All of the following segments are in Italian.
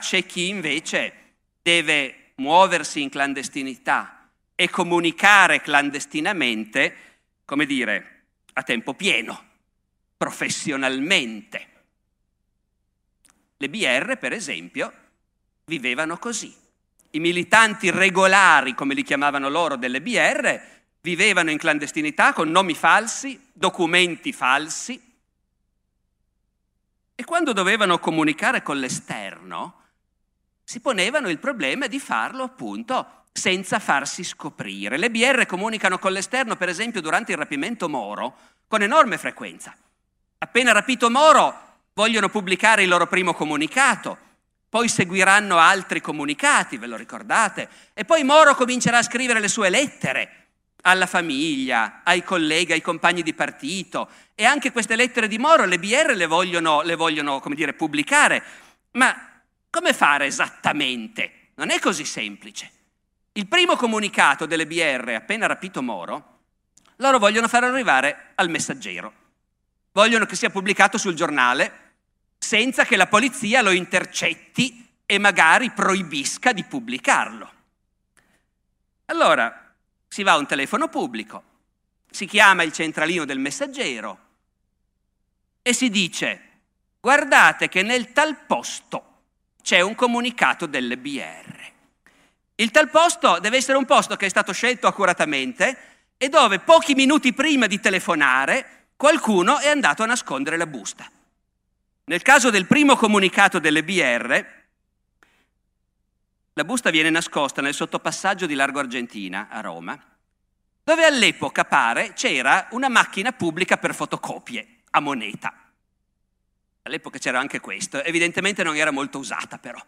C'è chi invece deve muoversi in clandestinità e comunicare clandestinamente, come dire, a tempo pieno, professionalmente. Le BR, per esempio, vivevano così. I militanti regolari, come li chiamavano loro, delle BR, vivevano in clandestinità con nomi falsi, documenti falsi, e quando dovevano comunicare con l'esterno, si ponevano il problema di farlo appunto senza farsi scoprire. Le BR comunicano con l'esterno, per esempio, durante il rapimento Moro, con enorme frequenza. Appena rapito Moro, vogliono pubblicare il loro primo comunicato, poi seguiranno altri comunicati, ve lo ricordate, e poi Moro comincerà a scrivere le sue lettere alla famiglia, ai colleghi, ai compagni di partito, e anche queste lettere di Moro le BR le vogliono, le vogliono dire, pubblicare. Ma come fare esattamente? Non è così semplice. Il primo comunicato delle BR appena rapito Moro, loro vogliono far arrivare al messaggero. Vogliono che sia pubblicato sul giornale senza che la polizia lo intercetti e magari proibisca di pubblicarlo. Allora si va a un telefono pubblico, si chiama il centralino del messaggero e si dice guardate che nel tal posto c'è un comunicato delle BR. Il tal posto deve essere un posto che è stato scelto accuratamente e dove pochi minuti prima di telefonare qualcuno è andato a nascondere la busta. Nel caso del primo comunicato delle BR, la busta viene nascosta nel sottopassaggio di Largo Argentina a Roma, dove all'epoca pare c'era una macchina pubblica per fotocopie a moneta. All'epoca c'era anche questo, evidentemente non era molto usata però.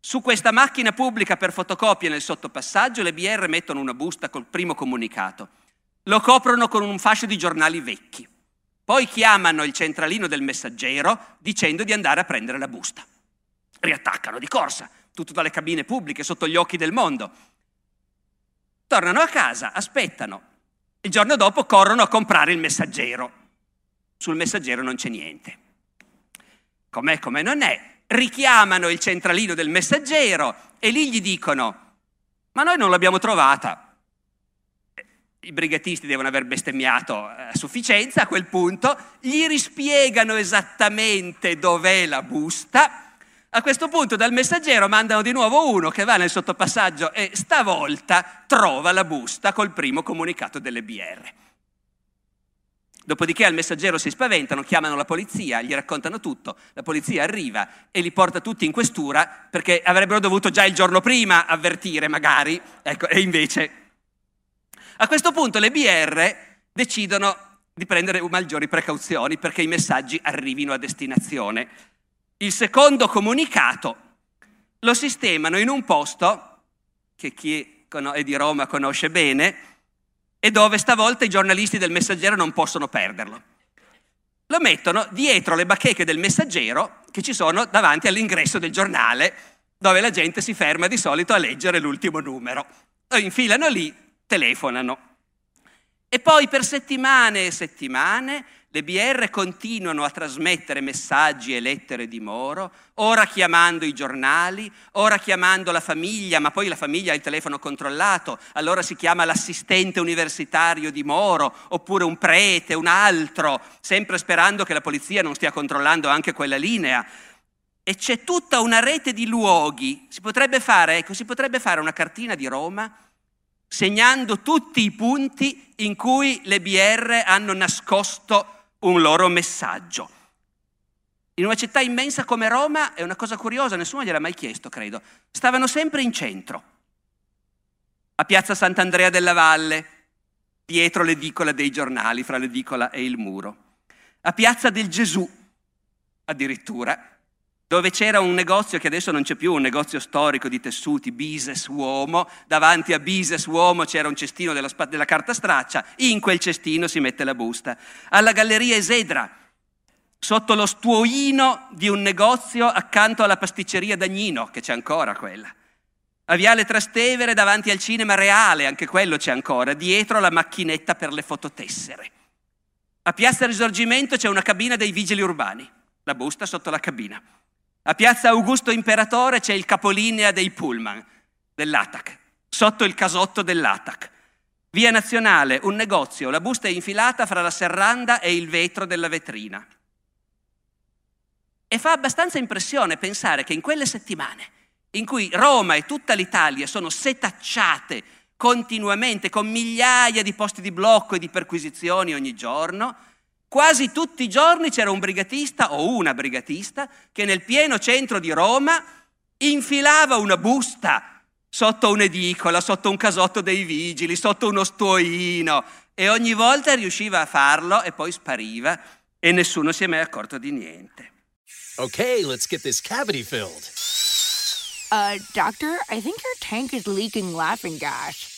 Su questa macchina pubblica per fotocopie nel sottopassaggio le BR mettono una busta col primo comunicato, lo coprono con un fascio di giornali vecchi, poi chiamano il centralino del messaggero dicendo di andare a prendere la busta. Riattaccano di corsa, tutto dalle cabine pubbliche, sotto gli occhi del mondo. Tornano a casa, aspettano. Il giorno dopo corrono a comprare il messaggero. Sul messaggero non c'è niente com'è come non è, richiamano il centralino del messaggero e lì gli dicono, ma noi non l'abbiamo trovata. I brigatisti devono aver bestemmiato a sufficienza a quel punto, gli rispiegano esattamente dov'è la busta. A questo punto dal messaggero mandano di nuovo uno che va nel sottopassaggio e stavolta trova la busta col primo comunicato delle BR. Dopodiché al messaggero si spaventano, chiamano la polizia, gli raccontano tutto, la polizia arriva e li porta tutti in questura perché avrebbero dovuto già il giorno prima avvertire magari, ecco, e invece... A questo punto le BR decidono di prendere maggiori precauzioni perché i messaggi arrivino a destinazione. Il secondo comunicato lo sistemano in un posto che chi è di Roma conosce bene, e dove stavolta i giornalisti del messaggero non possono perderlo. Lo mettono dietro le bacheche del messaggero che ci sono davanti all'ingresso del giornale, dove la gente si ferma di solito a leggere l'ultimo numero. Lo infilano lì, telefonano. E poi per settimane e settimane le BR continuano a trasmettere messaggi e lettere di Moro, ora chiamando i giornali, ora chiamando la famiglia, ma poi la famiglia ha il telefono controllato, allora si chiama l'assistente universitario di Moro, oppure un prete, un altro, sempre sperando che la polizia non stia controllando anche quella linea. E c'è tutta una rete di luoghi. Si potrebbe fare, ecco, si potrebbe fare una cartina di Roma segnando tutti i punti in cui le BR hanno nascosto un loro messaggio. In una città immensa come Roma è una cosa curiosa, nessuno gliel'ha mai chiesto, credo. Stavano sempre in centro, a piazza Sant'Andrea della Valle, dietro l'edicola dei giornali, fra l'edicola e il muro, a piazza del Gesù, addirittura, dove c'era un negozio che adesso non c'è più, un negozio storico di tessuti, Bises Uomo, davanti a Bises Uomo c'era un cestino della, della carta straccia, in quel cestino si mette la busta. Alla Galleria Esedra, sotto lo stuoino di un negozio accanto alla pasticceria Dagnino, che c'è ancora quella. A Viale Trastevere davanti al cinema reale, anche quello c'è ancora, dietro la macchinetta per le fototessere. A Piazza Risorgimento c'è una cabina dei vigili urbani, la busta sotto la cabina. A Piazza Augusto Imperatore c'è il capolinea dei pullman, dell'ATAC, sotto il casotto dell'ATAC. Via Nazionale, un negozio, la busta è infilata fra la serranda e il vetro della vetrina. E fa abbastanza impressione pensare che in quelle settimane, in cui Roma e tutta l'Italia sono setacciate continuamente con migliaia di posti di blocco e di perquisizioni ogni giorno, quasi tutti i giorni c'era un brigatista o una brigatista che nel pieno centro di Roma infilava una busta sotto un'edicola, sotto un casotto dei vigili, sotto uno stuoino e ogni volta riusciva a farlo e poi spariva e nessuno si è mai accorto di niente. Okay, let's get this cavity filled. Uh, doctor, I think your tank is leaking laughing gas.